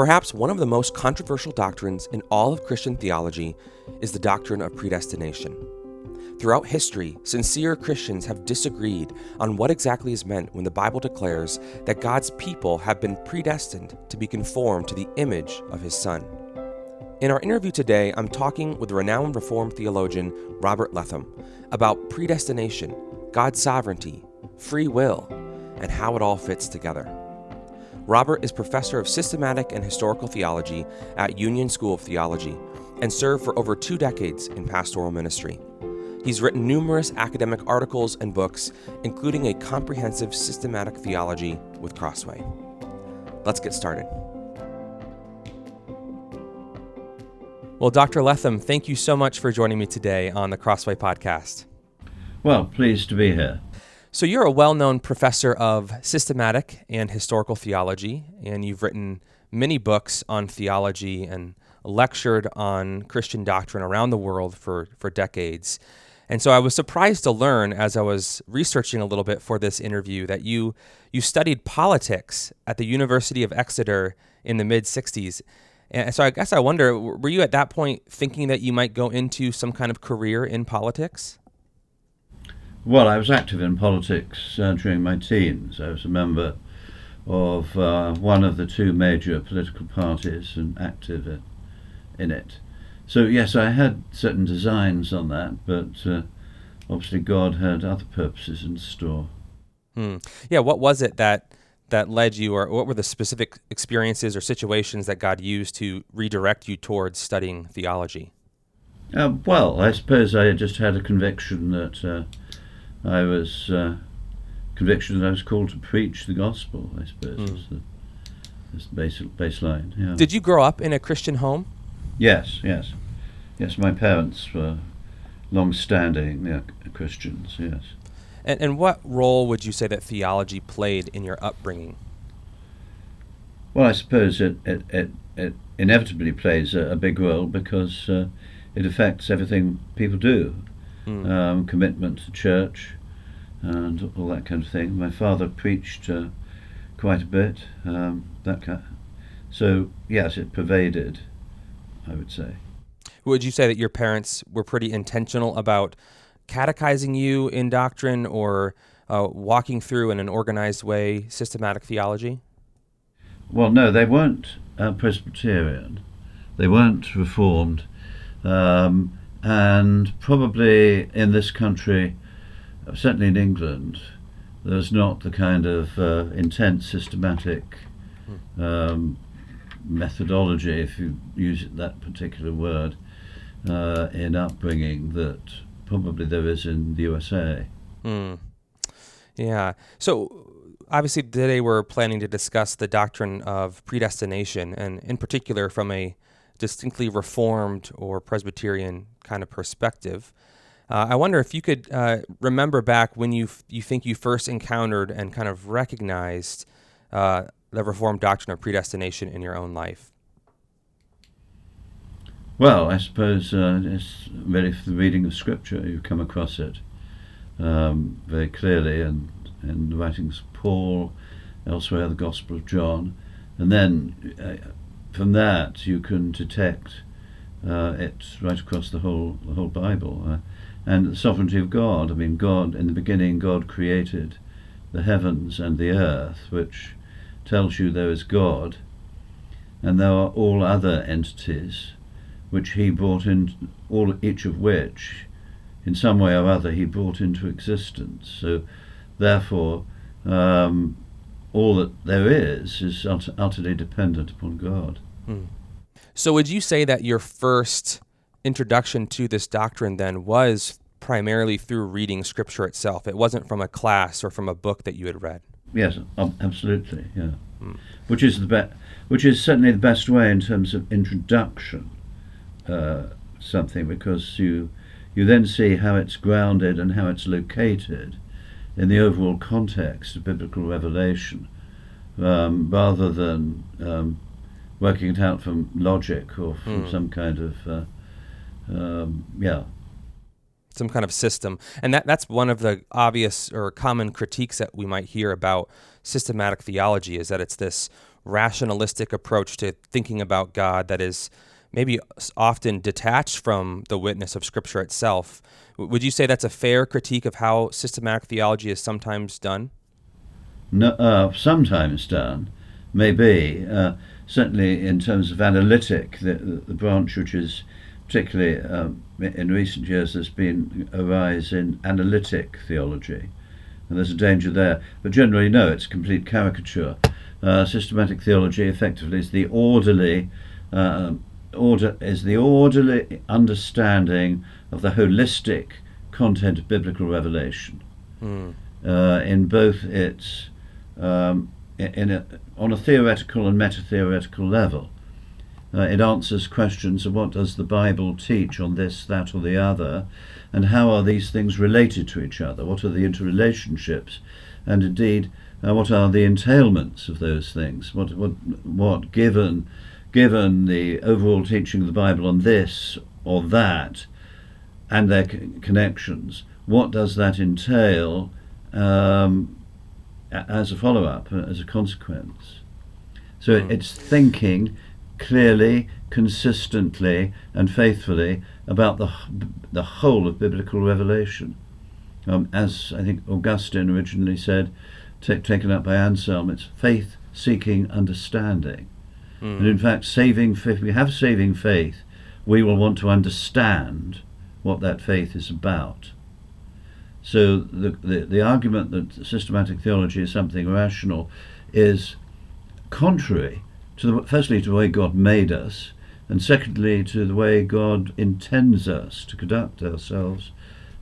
Perhaps one of the most controversial doctrines in all of Christian theology is the doctrine of predestination. Throughout history, sincere Christians have disagreed on what exactly is meant when the Bible declares that God's people have been predestined to be conformed to the image of His Son. In our interview today, I'm talking with renowned Reformed theologian Robert Letham about predestination, God's sovereignty, free will, and how it all fits together. Robert is professor of systematic and historical theology at Union School of Theology and served for over two decades in pastoral ministry. He's written numerous academic articles and books, including a comprehensive systematic theology with Crossway. Let's get started. Well, Dr. Letham, thank you so much for joining me today on the Crossway podcast. Well, pleased to be here. So, you're a well known professor of systematic and historical theology, and you've written many books on theology and lectured on Christian doctrine around the world for, for decades. And so I was surprised to learn as I was researching a little bit for this interview that you you studied politics at the University of Exeter in the mid 60s. And so I guess I wonder were you at that point thinking that you might go into some kind of career in politics? Well, I was active in politics uh, during my teens. I was a member of uh, one of the two major political parties and active in, in it. So, yes, I had certain designs on that, but uh, obviously God had other purposes in store. Hmm. Yeah, what was it that that led you, or what were the specific experiences or situations that God used to redirect you towards studying theology? Uh, well, I suppose I just had a conviction that uh, I was uh, conviction that I was called to preach the gospel. I suppose mm. is the, is the basic baseline. Yeah. Did you grow up in a Christian home? Yes, yes, yes. My parents were long-standing yeah, Christians. Yes. And, and what role would you say that theology played in your upbringing? Well, I suppose it it, it, it inevitably plays a, a, big role because uh, it affects everything people do mm. um, commitment to church, and all that kind of thing. My father preached uh, quite a bit. Um, that kind. So yes, it pervaded. I would say. Would you say that your parents were pretty intentional about catechizing you in doctrine or uh, walking through in an organized way systematic theology? Well, no, they weren't uh, Presbyterian. They weren't Reformed. Um, and probably in this country, certainly in England, there's not the kind of uh, intense systematic hmm. um, methodology, if you use that particular word, uh, in upbringing that probably there is in the USA. Hmm. Yeah. So obviously today we're planning to discuss the doctrine of predestination, and in particular from a distinctly Reformed or Presbyterian kind of perspective. Uh, I wonder if you could uh, remember back when you f- you think you first encountered and kind of recognized uh, the Reformed doctrine of predestination in your own life. Well, I suppose uh, it's really for the reading of Scripture you come across it um, very clearly, and in the writings of Paul, elsewhere the Gospel of John, and then uh, from that you can detect uh, it right across the whole the whole Bible. Uh, and the sovereignty of God. I mean, God in the beginning, God created the heavens and the earth, which tells you there is God, and there are all other entities which He brought in, all each of which, in some way or other, He brought into existence. So, therefore, um, all that there is is utterly dependent upon God. Hmm. So, would you say that your first introduction to this doctrine then was primarily through reading Scripture itself? It wasn't from a class or from a book that you had read. Yes, absolutely. Yeah, hmm. which is the best, which is certainly the best way in terms of introduction uh, something because you you then see how it's grounded and how it's located in the overall context of biblical revelation, um, rather than um, working it out from logic or from mm. some kind of uh, um, yeah. some kind of system. And that, that's one of the obvious or common critiques that we might hear about systematic theology is that it's this rationalistic approach to thinking about God that is maybe often detached from the witness of Scripture itself. Would you say that's a fair critique of how systematic theology is sometimes done? No, uh, sometimes done, maybe. Uh, certainly, in terms of analytic, the, the branch which is particularly um, in recent years, there's been a rise in analytic theology, and there's a danger there. But generally, no, it's complete caricature. Uh, systematic theology effectively is the orderly uh, order is the orderly understanding of the holistic content of biblical revelation mm. uh, in both its um, in a, on a theoretical and meta-theoretical level. Uh, it answers questions of what does the Bible teach on this, that, or the other, and how are these things related to each other? What are the interrelationships? And indeed, uh, what are the entailments of those things? What, what, what given, given the overall teaching of the Bible on this or that, and their connections, what does that entail um, as a follow-up, as a consequence? So mm. it's thinking clearly, consistently, and faithfully about the, the whole of biblical revelation. Um, as I think Augustine originally said, t- taken up by Anselm, it's faith seeking understanding. Mm. And in fact, saving if we have saving faith, we will want to understand what that faith is about. So the, the, the argument that systematic theology is something rational is contrary to the, firstly to the way God made us, and secondly to the way God intends us to conduct ourselves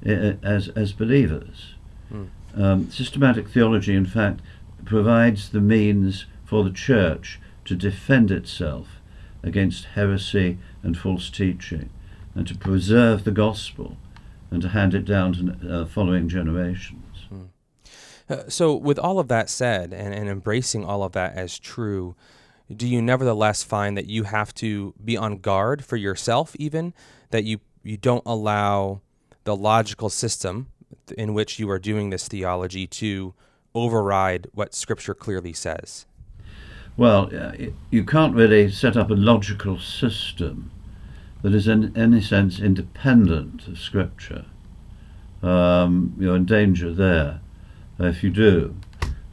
as as believers. Mm. Um, systematic theology, in fact, provides the means for the church to defend itself against heresy and false teaching, and to preserve the gospel, and to hand it down to uh, following generations. Mm. Uh, so, with all of that said, and, and embracing all of that as true, do you nevertheless find that you have to be on guard for yourself even that you you don't allow the logical system in which you are doing this theology to override what scripture clearly says well uh, you can't really set up a logical system that is in any sense independent of scripture. Um, you're in danger there if you do.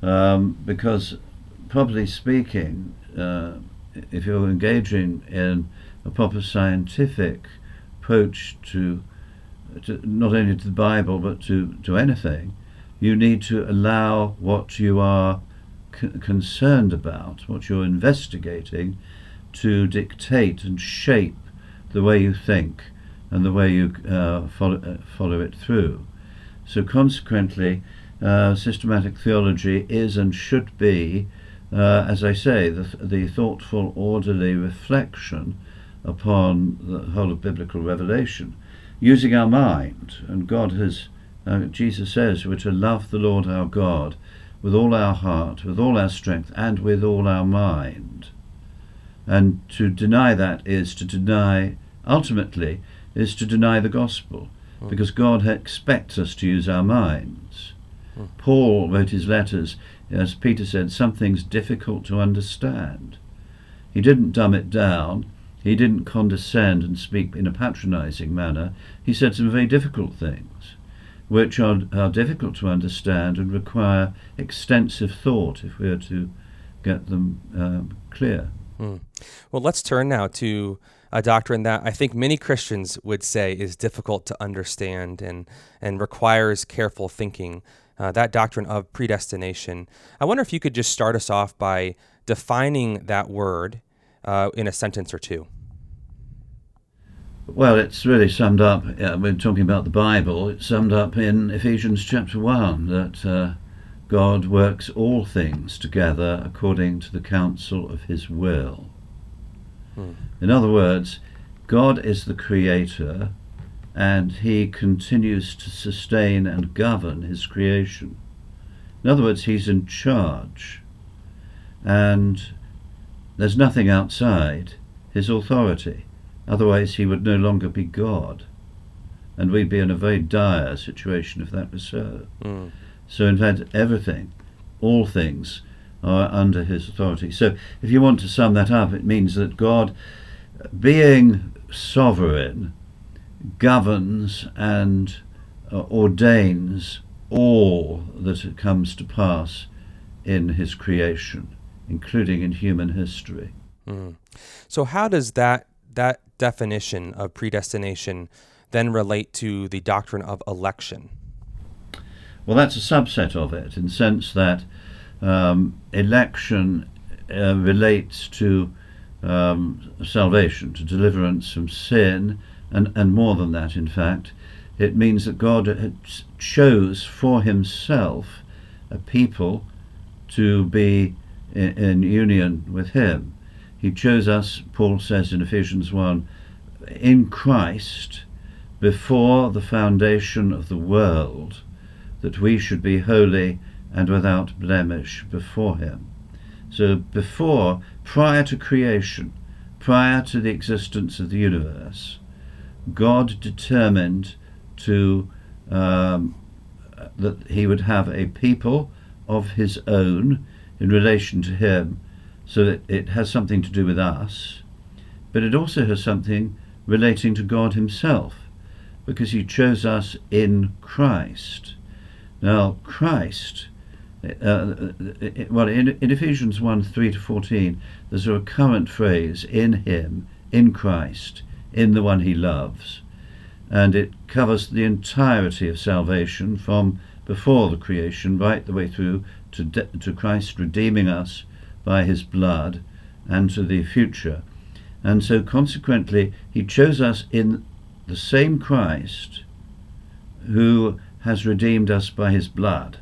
Um, because probably speaking uh, if you're engaging in a proper scientific approach to, to, not only to the Bible but to, to anything, you need to allow what you are c- concerned about, what you're investigating, to dictate and shape the way you think and the way you uh, follow, uh, follow it through. So, consequently, uh, systematic theology is and should be uh, as I say, the, the thoughtful, orderly reflection upon the whole of biblical revelation, using our mind. And God has, uh, Jesus says, we're to love the Lord our God with all our heart, with all our strength, and with all our mind. And to deny that is to deny, ultimately, is to deny the gospel, mm. because God expects us to use our minds. Mm. Paul wrote his letters as Peter said, something's difficult to understand. He didn't dumb it down. He didn't condescend and speak in a patronizing manner. He said some very difficult things, which are, are difficult to understand and require extensive thought if we are to get them um, clear. Hmm. Well, let's turn now to a doctrine that I think many Christians would say is difficult to understand and, and requires careful thinking uh, that doctrine of predestination. I wonder if you could just start us off by defining that word uh, in a sentence or two. Well, it's really summed up, uh, we're talking about the Bible, it's summed up in Ephesians chapter 1 that uh, God works all things together according to the counsel of his will. Hmm. In other words, God is the creator and he continues to sustain and govern his creation. In other words, he's in charge, and there's nothing outside his authority. Otherwise, he would no longer be God. And we'd be in a very dire situation if that was so. Mm. So, in fact, everything, all things, are under his authority. So, if you want to sum that up, it means that God, being sovereign, governs and uh, ordains all that comes to pass in his creation, including in human history. Mm. So, how does that that definition of predestination then relate to the doctrine of election? Well, that's a subset of it, in the sense that um, election uh, relates to um, salvation, to deliverance from sin, and, and more than that, in fact. It means that God chose for himself a people to be in, in union with him. He chose us, Paul says in Ephesians 1, in Christ before the foundation of the world, that we should be holy and without blemish before him. So, before, prior to creation, prior to the existence of the universe, God determined to um, that he would have a people of his own in relation to him, so that it has something to do with us, but it also has something relating to God himself, because he chose us in Christ. Now, Christ uh, well, in, in, Ephesians 1 3 to 14, there's a recurrent phrase in Him, in Christ, in the one He loves. And it covers the entirety of salvation from before the creation right the way through to, de- to Christ redeeming us by His blood and to the future. And so, consequently, He chose us in the same Christ who has redeemed us by His blood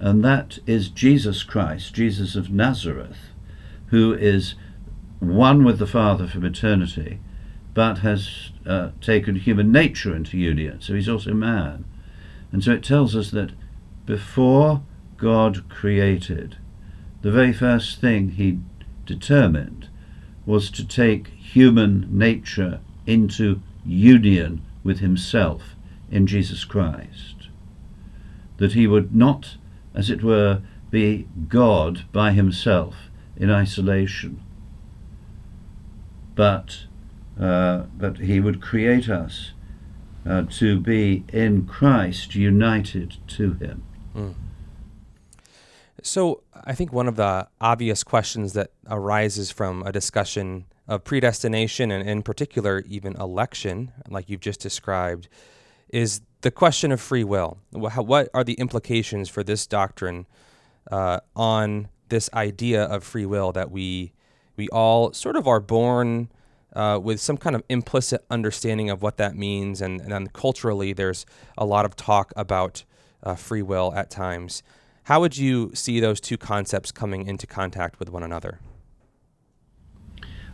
and that is Jesus Christ, Jesus of Nazareth, who is one with the Father from eternity, but has uh, taken human nature into union. So he's also man. And so it tells us that before God created, the very first thing he determined was to take human nature into union with himself in Jesus Christ. That he would not as it were, be God by himself in isolation. But, uh, he would create us uh, to be in Christ united to him. Mm. So I think one of the obvious questions that arises from a discussion of predestination and in particular even election, like you've just described, is the question of free will. What are the implications for this doctrine uh, on this idea of free will that we we all sort of are born uh, with some kind of implicit understanding of what that means, and, and then culturally, there's a lot of talk about uh, free will at times. How would you see those two concepts coming into contact with one another?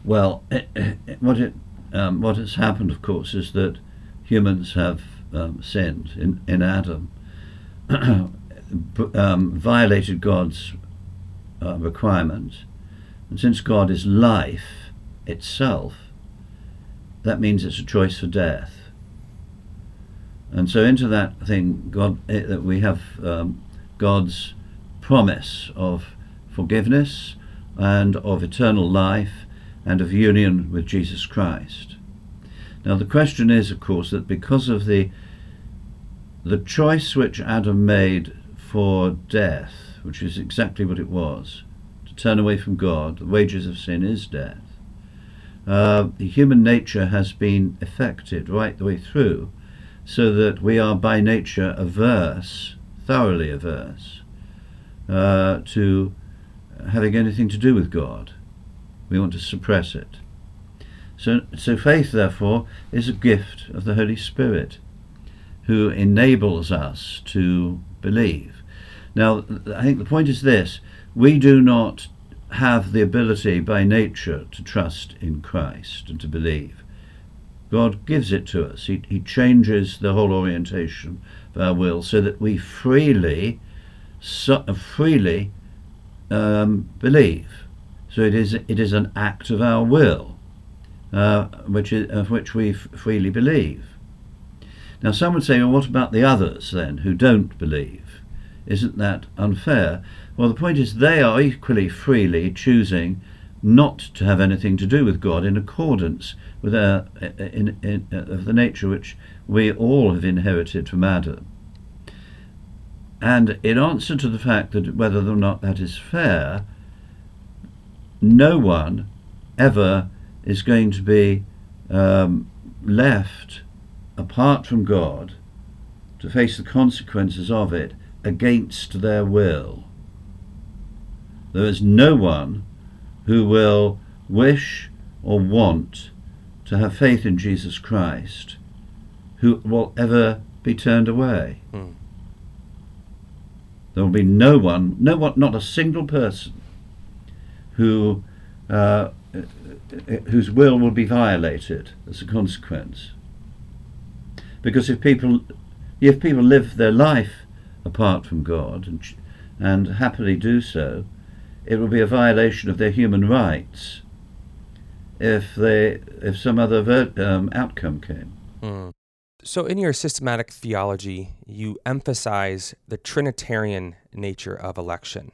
Well, it, it, what it um, what has happened, of course, is that humans have um, sinned in, in Adam, um, violated God's uh, requirements. And since God is life itself, that means it's a choice for death. And so into that thing, God, eh, that we have um, God's promise of forgiveness and of eternal life and of union with Jesus Christ. Now the question is, of course, that because of the the choice which Adam made for death, which is exactly what it was, to turn away from God, the wages of sin is death. Uh, human nature has been affected right the way through, so that we are by nature averse, thoroughly averse, uh, to having anything to do with God. We want to suppress it. So, so faith, therefore, is a gift of the Holy Spirit who enables us to believe. Now, I think the point is this we do not have the ability by nature to trust in Christ and to believe. God gives it to us. He, he changes the whole orientation of our will so that we freely, freely um, believe. So it is, it is an act of our will, uh, which is, of which we f- freely believe. Now, some would say, well, what about the others then who don't believe? Isn't that unfair? Well, the point is, they are equally freely choosing not to have anything to do with God in accordance with their, in, in, of the nature which we all have inherited from Adam. And in answer to the fact that whether or not that is fair, no one ever is going to be um, left apart from God to face the consequences of it against their will. There is no one who will wish or want to have faith in Jesus Christ who will ever be turned away. Mm. There will be no one, no one, not a single person who uh, whose will will be violated as a consequence. Because if people, if people live their life apart from God and, and happily do so, it will be a violation of their human rights if they if some other ver- um, outcome came. Mm. So, in your systematic theology, you emphasize the Trinitarian nature of election.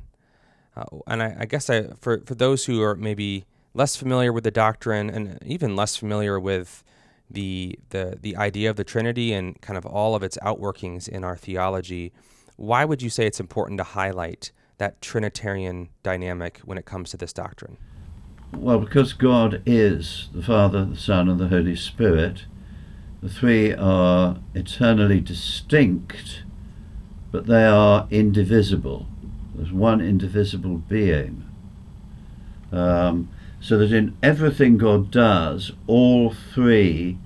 Uh, and I, I guess I, for, for those who are maybe less familiar with the doctrine and even less familiar with the, the, the idea of the Trinity and kind of all of its outworkings in our theology, why would you say it's important to highlight that Trinitarian dynamic when it comes to this doctrine? Well, because God is the Father, the Son, and the Holy Spirit, the three are eternally distinct, but they are indivisible. There's one indivisible being. Um, so that in everything God does, all three,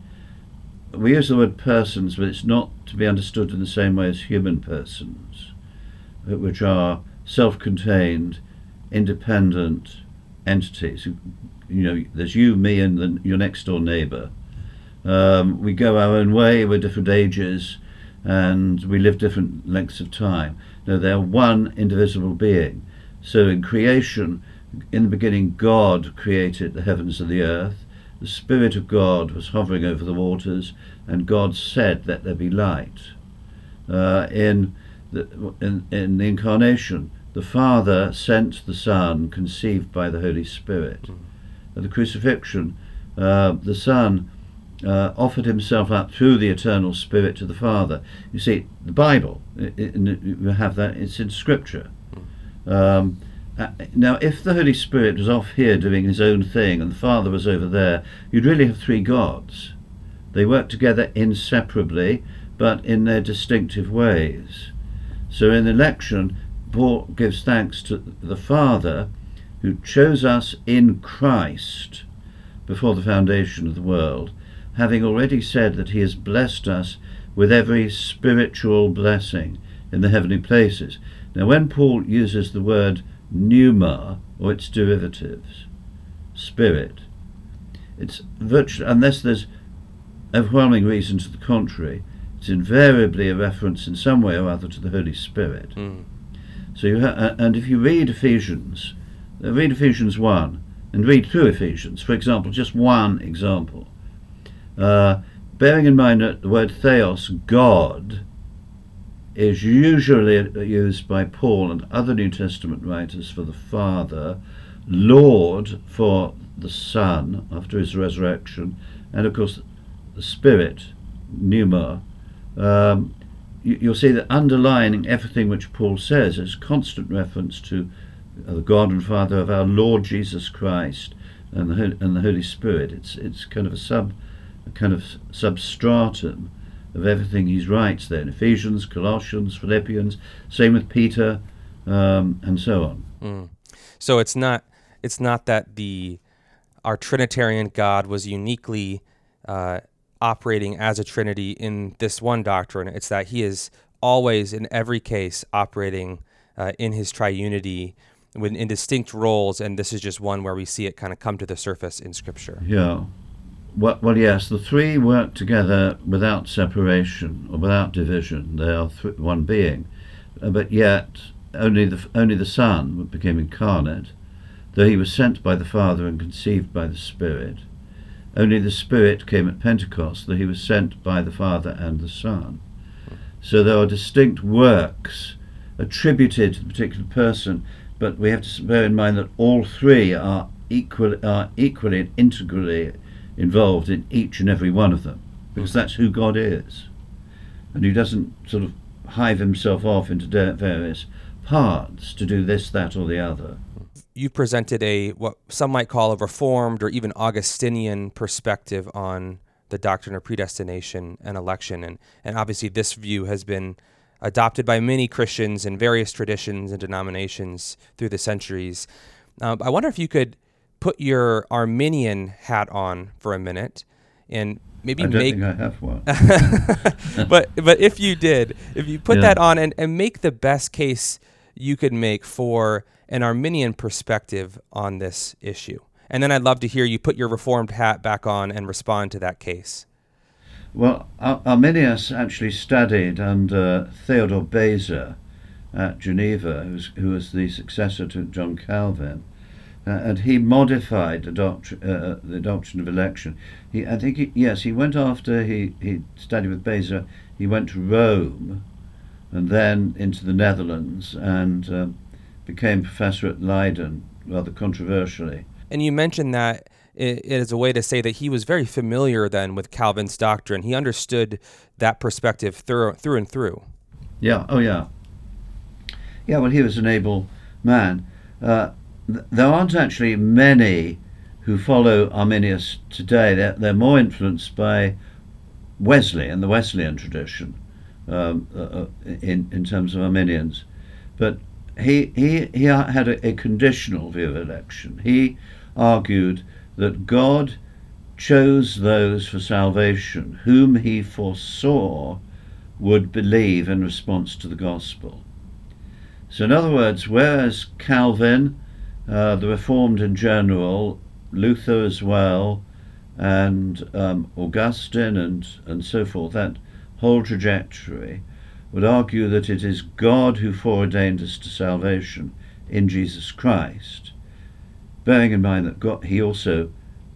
we use the word persons, but it's not to be understood in the same way as human persons, which are self contained, independent entities. You know, there's you, me, and the, your next door neighbour. Um, we go our own way, we're different ages, and we live different lengths of time. No, they're one indivisible being. So in creation, in the beginning, God created the heavens and the earth. The Spirit of God was hovering over the waters, and God said, Let there be light. Uh, in, the, in, in the incarnation, the Father sent the Son, conceived by the Holy Spirit. Mm. At the crucifixion, uh, the Son uh, offered himself up through the eternal Spirit to the Father. You see, the Bible, it, it, you have that, it's in Scripture. Um, uh, now, if the Holy Spirit was off here doing his own thing and the Father was over there, you'd really have three gods. They work together inseparably, but in their distinctive ways. So in election, Paul gives thanks to the Father who chose us in Christ before the foundation of the world having already said that he has blessed us with every spiritual blessing in the heavenly places. Now, when Paul uses the word pneuma or its derivatives, spirit, it's virtually, unless there's overwhelming reason to the contrary, it's invariably a reference in some way or other to the Holy Spirit. Mm. So you ha- and if you read Ephesians, uh, read Ephesians 1 and read through Ephesians, for example, just one example. Uh, bearing in mind that the word theos, God, is usually used by Paul and other New Testament writers for the Father, Lord for the Son after his resurrection, and of course the Spirit, pneuma. Um, you, will see that underlying everything which Paul says is constant reference to the God and Father of our Lord Jesus Christ and the, and the Holy Spirit. It's, it's kind of a sub a kind of substratum of everything he writes there in Ephesians, Colossians, Philippians, same with Peter, um, and so on. Mm. So it's not it's not that the our Trinitarian God was uniquely uh, operating as a Trinity in this one doctrine. It's that he is always, in every case, operating uh, in his triunity with, in distinct roles, and this is just one where we see it kind of come to the surface in Scripture. Yeah. Well, well, yes, the three work together without separation or without division. They are th- one being, uh, but yet only the only the Son became incarnate, though he was sent by the Father and conceived by the Spirit. Only the Spirit came at Pentecost, that he was sent by the Father and the Son. So there are distinct works attributed to the particular person, but we have to bear in mind that all three are equal, are equally and integrally involved in each and every one of them, because mm-hmm. that's who God is, and He doesn't sort of hive Himself off into various parts to do this, that, or the other. You presented a what some might call a reformed or even Augustinian perspective on the doctrine of predestination and election, and and obviously this view has been adopted by many Christians in various traditions and denominations through the centuries. Um, I wonder if you could put your Arminian hat on for a minute and maybe I don't make. think I have one. but but if you did, if you put Yeah. that on and, and make the best case you could make for an Arminian perspective on this issue. And then I'd love to hear you put your reformed hat back on and respond to that case. Well, Ar- Arminius actually studied under Theodore Beza at Geneva, who was, who was the successor to John Calvin, uh, and he modified the, doctri- uh, the doctrine of election. He, I think, he, yes, he went after he, he studied with Beza, he went to Rome and then into the Netherlands and um, became professor at Leiden, rather controversially. And you mentioned that it, is a way to say that he was very familiar then with Calvin's doctrine. He understood that perspective through through and through. Yeah. Oh, yeah. Yeah. Well, he was an able man. Uh, th- there aren't actually many who follow Arminius today. They're, they're more influenced by Wesley and the Wesleyan tradition um, uh, uh, in in terms of Arminians. But he he he had a, a conditional view of election. He argued that God chose those for salvation whom he foresaw would believe in response to the gospel. So, in other words, whereas Calvin, uh, the Reformed in general, Luther as well, and um, Augustine and, and so forth, that whole trajectory would argue that it is God who foreordained us to salvation in Jesus Christ, bearing in mind that God, he also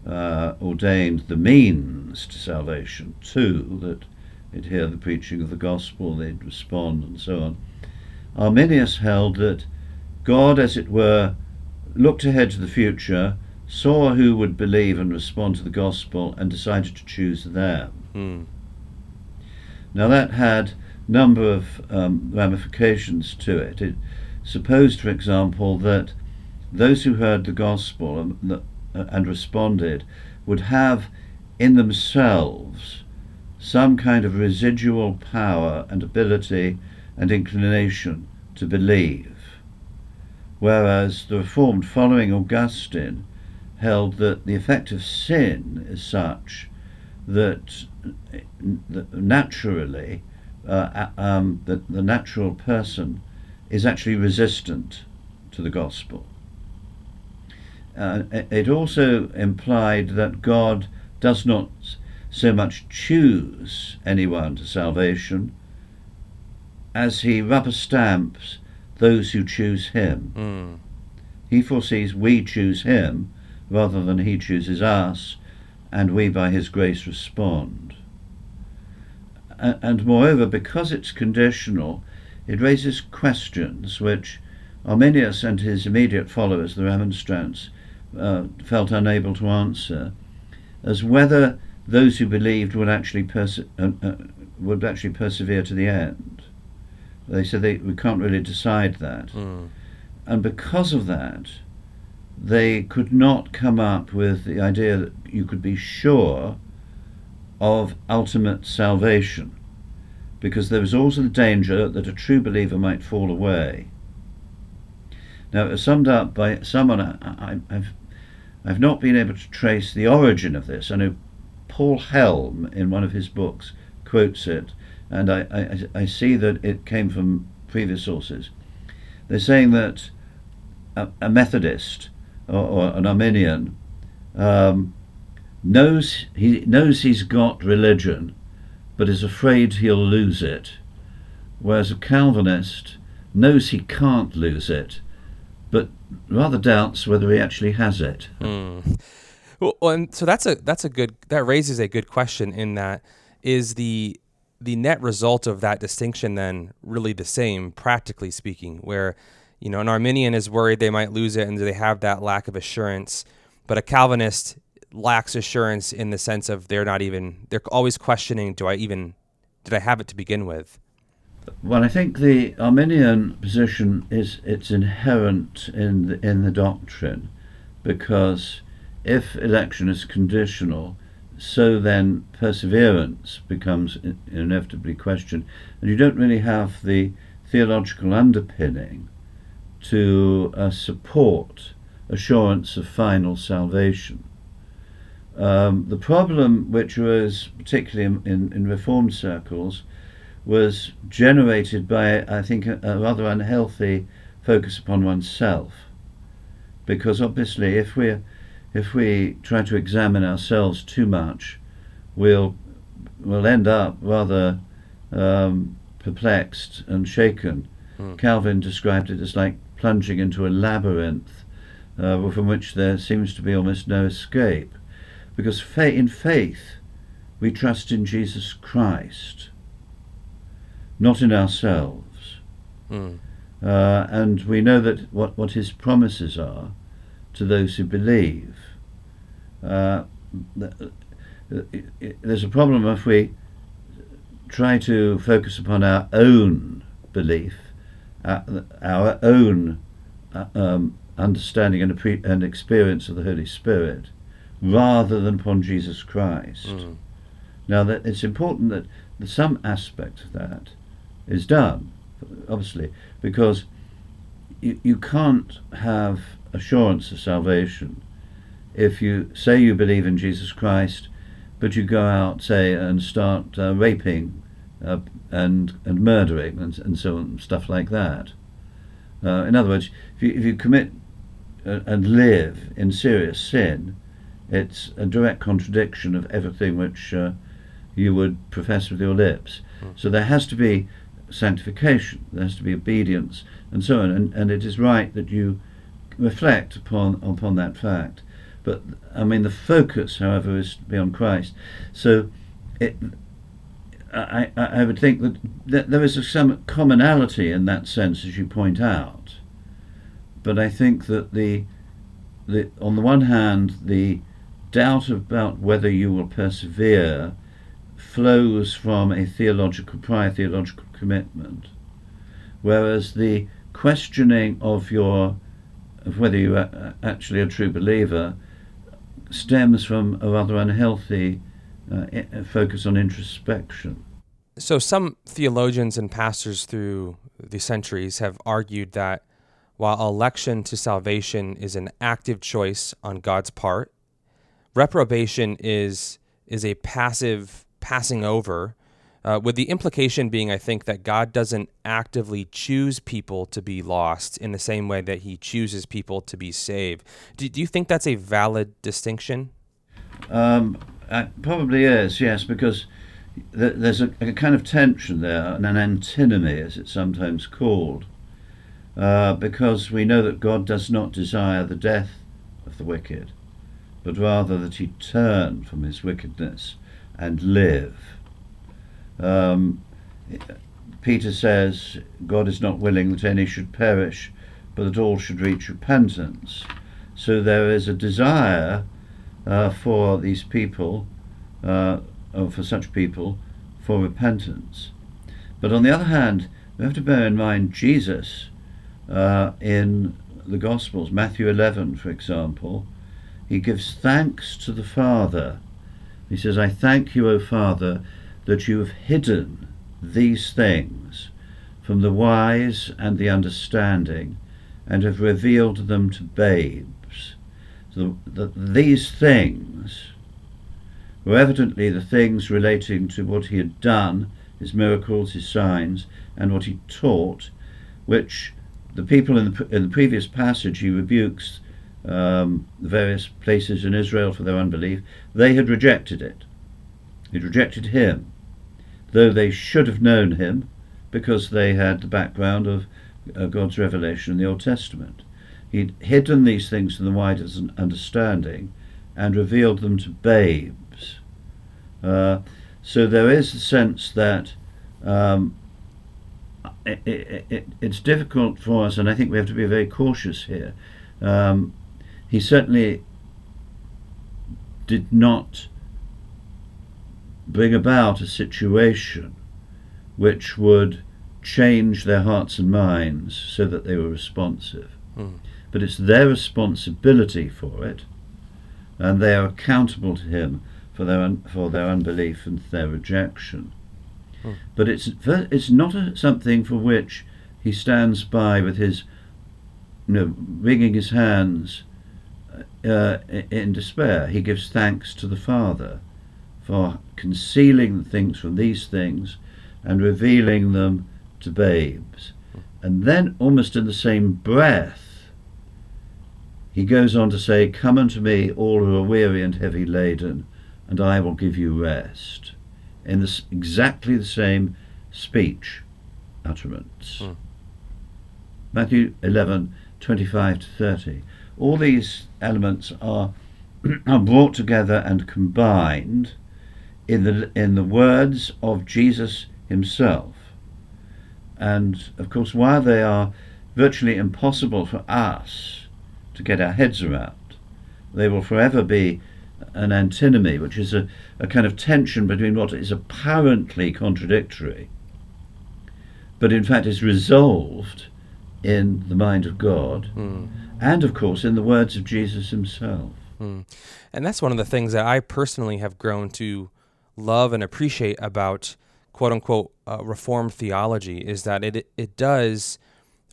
uh, ordained the means to salvation too, that they'd hear the preaching of the gospel, they'd respond, and so on. Arminius held that God, as it were, looked ahead to the future, saw who would believe and respond to the gospel, and decided to choose them. Hmm. Now that had number of um, ramifications to it. It supposed, for example, that those who heard the gospel and, and responded would have in themselves some kind of residual power and ability and inclination to believe. Whereas the Reformed following Augustine held that the effect of sin is such that that naturally uh, um, that the natural person is actually resistant to the gospel. Uh, it- also implied that God does not so much choose anyone to salvation as he rubber stamps those who choose him. Hmm. He foresees we choose him rather than he chooses us, and we by his grace respond. And moreover, because it's conditional, it raises questions which Arminius and his immediate followers, the Remonstrants, uh, felt unable to answer, as whether those who believed would actually perse- uh, uh, would actually persevere to the end. They said they, we can't really decide that. Hmm. And because of that, they could not come up with the idea that you could be sure of ultimate salvation, because there was also the danger that a true believer might fall away. Now, it was summed up by someone I, I've, I've not been able to trace the origin of this. I know Paul Helm, in one of his books, quotes it, and I, I, I see that it came from previous sources. They're saying that a, a Methodist or, or an Arminian um, knows he knows he's got religion, but is afraid he'll lose it, whereas a Calvinist knows he can't lose it, but rather doubts whether he actually has it. Hmm. Well, and so that's a that's a good that raises a good question in that is the the net result of that distinction then really the same practically speaking where you know an Arminian is worried they might lose it and they have that lack of assurance but a Calvinist lacks assurance in the sense of they're not even they're always questioning do I even did I have it to begin with well, I think the Arminian position is it's inherent in the, in the doctrine, because if election is conditional, so then perseverance becomes inevitably questioned, and you don't really have the theological underpinning to uh, support assurance of final salvation. Um, the problem which was particularly in, in, Reformed circles was generated by, I think, a, a rather unhealthy focus upon oneself. Because obviously, if we if we try to examine ourselves too much, we'll we'll end up rather um, perplexed and shaken. Hmm. Calvin described it as like plunging into a labyrinth uh, from which there seems to be almost no escape. Because in faith, we trust in Jesus Christ not in ourselves. Mm. Uh, and we know that what, what his promises are to those who believe. Uh, there's a problem if we try to focus upon our own belief, uh, our own uh, um, understanding and, and, experience of the Holy Spirit, rather than upon Jesus Christ. Mm. Now, that it's important that some aspect of that is done, obviously, because you, you can't have assurance of salvation if you say you believe in Jesus Christ, but you go out, say, and start uh, raping uh, and and murdering and, and so on, stuff like that. Uh, in other words, if you, if you commit uh, and live in serious sin, it's a direct contradiction of everything which uh, you would profess with your lips. Mm. So there has to be sanctification, there has to be obedience, and so on. And, and it is right that you reflect upon upon that fact. But I mean, the focus, however, is to be on Christ. So, it, I, I would think that, that there is a, some commonality in that sense, as you point out. But I think that the, the on the one hand, the doubt about whether you will persevere flows from a theological, prior theological commitment, whereas the questioning of your of whether you are actually a true believer stems from a rather unhealthy uh, focus on introspection. So, some theologians and pastors through the centuries have argued that while election to salvation is an active choice on God's part, reprobation is is a passive passing over uh, with the implication being, I think, that God doesn't actively choose people to be lost in the same way that He chooses people to be saved. Do, do you think that's a valid distinction? Um, it probably is, yes, because th- there's a, a, kind of tension there, and an antinomy, as it's sometimes called, uh, because we know that God does not desire the death of the wicked, but rather that he turn from his wickedness and live. Um, Peter says, God is not willing that any should perish, but that all should reach repentance. So there is a desire uh, for these people, uh, or for such people, for repentance. But on the other hand, we have to bear in mind Jesus uh, in the Gospels, Matthew 11, for example, he gives thanks to the Father. He says, I thank you, O Father, that you have hidden these things from the wise and the understanding and have revealed them to babes. So that these things were evidently the things relating to what he had done, his miracles, his signs, and what he taught, which the people in the, in the previous passage he rebukes um, various places in Israel for their unbelief, they had rejected it. He'd rejected him though they should have known him because they had the background of uh, God's revelation in the Old Testament. He'd hidden these things from the wider understanding and revealed them to babes. Uh, so there is a sense that um, it, it, it, it's difficult for us, and I think we have to be very cautious here. Um, he certainly did not bring about a situation which would change their hearts and minds so that they were responsive. Mm. But it's their responsibility for it, and they are accountable to him for their un- for their unbelief and their rejection. Hmm. But it's it's not a, something for which he stands by with his, you know, wringing his hands uh, in despair. He gives thanks to the Father for concealing things from these things and revealing them to babes. And then, almost in the same breath, he goes on to say, Come unto me, all who are weary and heavy laden, and I will give you rest. In this, exactly the same speech utterance. Hmm. Matthew 11, 25 to 30. All these elements are, are brought together and combined in the, in the words of Jesus himself. And of course, while they are virtually impossible for us to get our heads around, they will forever be an antinomy, which is a, a kind of tension between what is apparently contradictory, but in fact is resolved in the mind of God, mm. And of course in the words of Jesus himself. Mm. And that's one of the things that I personally have grown to love and appreciate about quote unquote uh, reformed theology is that it it does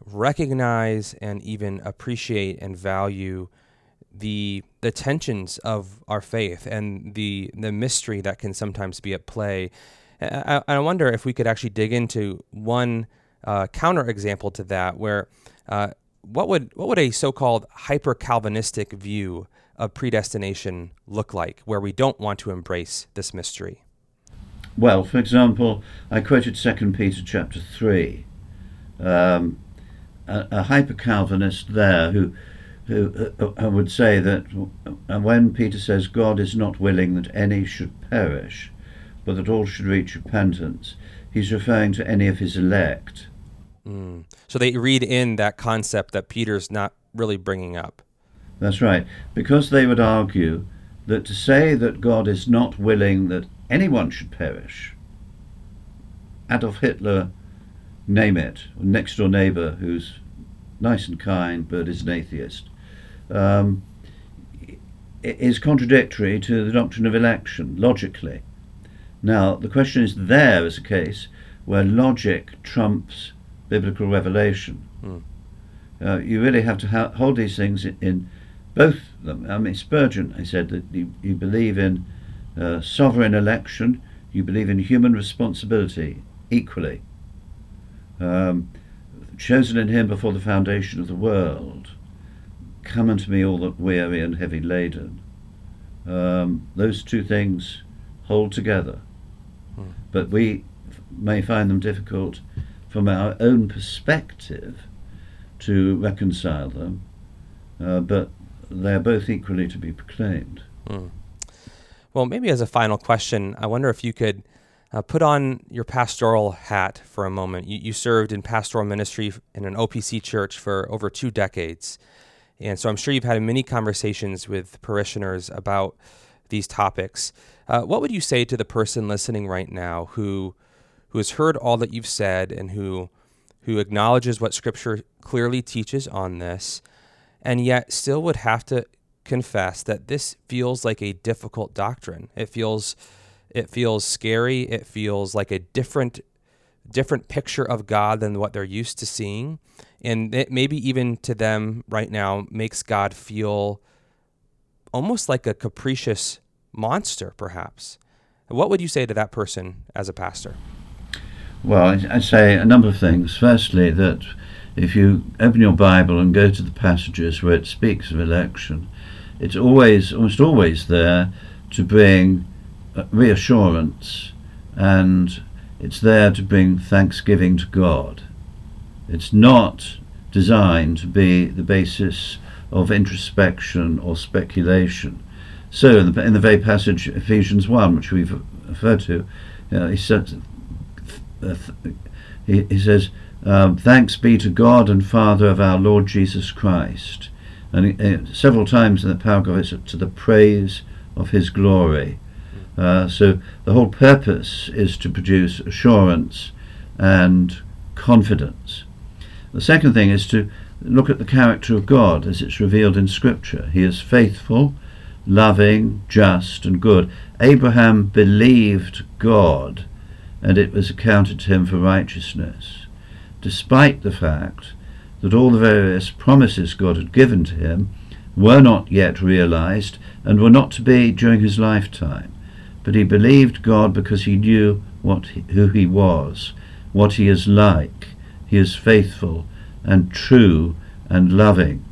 recognize and even appreciate and value the the tensions of our faith and the the mystery that can sometimes be at play. I, I wonder if we could actually dig into one uh, counter example to that, where uh, what would what would a so-called hyper Calvinistic view of predestination look like, where we don't want to embrace this mystery? Well, for example, I quoted Second Peter chapter three. Um, a, a hyper Calvinist there who who uh, would say that uh, when Peter says God is not willing that any should perish, but that all should reach repentance, he's referring to any of his elect. Mm. So they read in that concept that Peter's not really bringing up. That's right, because they would argue that to say that God is not willing that anyone should perish, Adolf Hitler, name it, next door neighbor who's nice and kind but is an atheist, um, is contradictory to the doctrine of election, logically. Now, the question is there is a case where logic trumps biblical revelation. Mm. Uh, you really have to ha- hold these things in, in, both them. I mean, Spurgeon, I said that you, you believe in uh, sovereign election, you believe in human responsibility equally. Um, chosen in him before the foundation of the world. Come unto me, all that weary and heavy laden. Um, those two things hold together. Hmm. But we f- may find them difficult from our own perspective to reconcile them, uh, but they are both equally to be proclaimed. Hmm. Well, maybe as a final question, I wonder if you could uh, put on your pastoral hat for a moment. You, you served in pastoral ministry in an OPC church for over two decades. And so I'm sure you've had many conversations with parishioners about these topics. Uh, what would you say to the person listening right now who who has heard all that you've said and who who acknowledges what Scripture clearly teaches on this, and yet still would have to confess that this feels like a difficult doctrine? It feels it feels scary. It feels like a different different picture of God than what they're used to seeing. And it maybe even to them right now makes God feel almost like a capricious monster, perhaps. What would you say to that person as a pastor? Well, I'd say a number of things. Firstly, that if you open your Bible and go to the passages where it speaks of election, it's always, almost always there to bring reassurance and it's there to bring thanksgiving to God. It's not designed to be the basis of introspection or speculation. So, in the, in the very passage, Ephesians 1, which we've referred to, uh, he, says, uh, he, says, um, Thanks be to God and Father of our Lord Jesus Christ. And uh, several times in the paragraph it's to the praise of his glory. Uh, so the whole purpose is to produce assurance and confidence. The second thing is to look at the character of God as it's revealed in Scripture. He is faithful, loving, just, and good. Abraham believed God, and it was accounted to him for righteousness, despite the fact that all the various promises God had given to him were not yet realized and were not to be during his lifetime. But he believed God because he knew what he, who he was, what he is like. He is faithful and true and loving.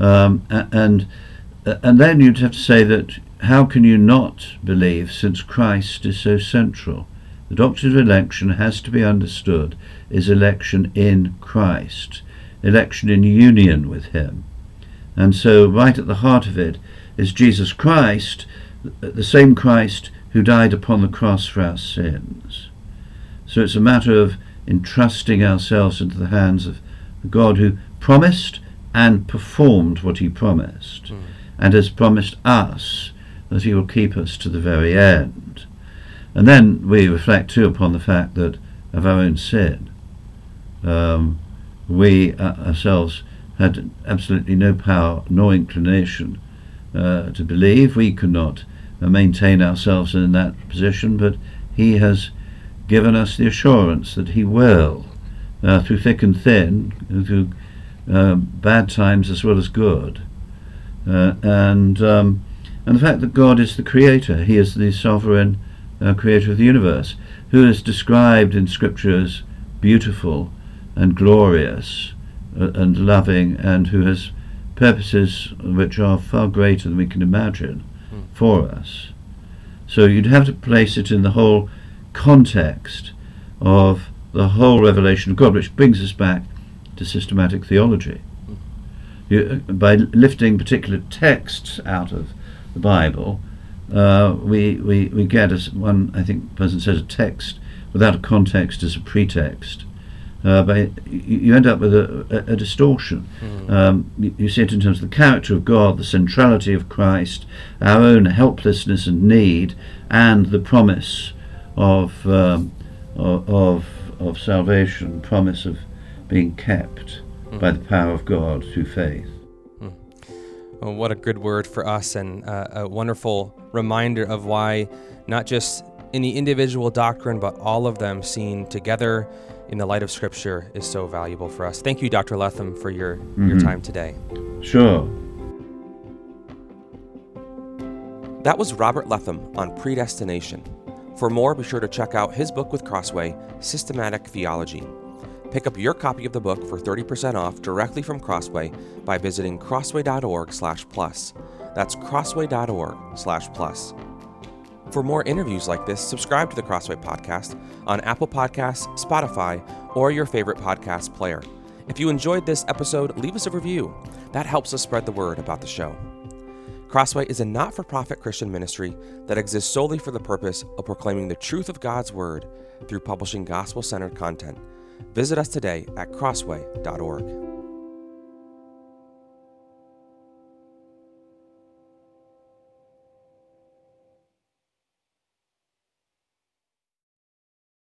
Um, and and then you'd have to say that how can you not believe since Christ is so central? The doctrine of election has to be understood is election in Christ, election in union with Him. And so, right at the heart of it is Jesus Christ, the same Christ who died upon the cross for our sins. So it's a matter of entrusting ourselves into the hands of God who promised and performed what he promised, mm. and has promised us that he will keep us to the very end. And then we reflect too upon the fact that of our own sin, um, we uh, ourselves had absolutely no power nor inclination uh, to believe. We could not uh, maintain ourselves in that position, but He has given us the assurance that He will, uh, through thick and thin, through uh, bad times as well as good. Uh, and um, and the fact that God is the creator, He is the sovereign uh, creator of the universe, who is described in Scripture as beautiful and glorious uh, and loving, and who has purposes which are far greater than we can imagine mm. for us. So you'd have to place it in the whole context of the whole revelation of God, which brings us back to systematic theology. Mm. You, uh, by lifting particular texts out of the Bible, uh, we, we, we get, as one, I think, person says, a text without a context as a pretext uh, but you end up with a, a, a distortion. Mm. Um, you, you, see it in terms of the character of God, the centrality of Christ, our own helplessness and need, and the promise of um, of, of salvation, promise of being kept mm. by the power of God through faith. Mm. Well, what a good word for us, and uh, a wonderful reminder of why not just any individual doctrine, but all of them seen together in the light of Scripture is so valuable for us. Thank you, Dr. Letham, for your, mm-hmm. your time today. Sure. That was Robert Letham on predestination. For more, be sure to check out his book with Crossway, Systematic Theology. Pick up your copy of the book for 30% off directly from Crossway by visiting crossway.org/plus. That's crossway.org slash plus. For more interviews like this, subscribe to the Crossway Podcast on Apple Podcasts, Spotify, or your favorite podcast player. If you enjoyed this episode, leave us a review. That helps us spread the word about the show. Crossway is a not for profit Christian ministry that exists solely for the purpose of proclaiming the truth of God's Word through publishing gospel centered content. Visit us today at crossway.org.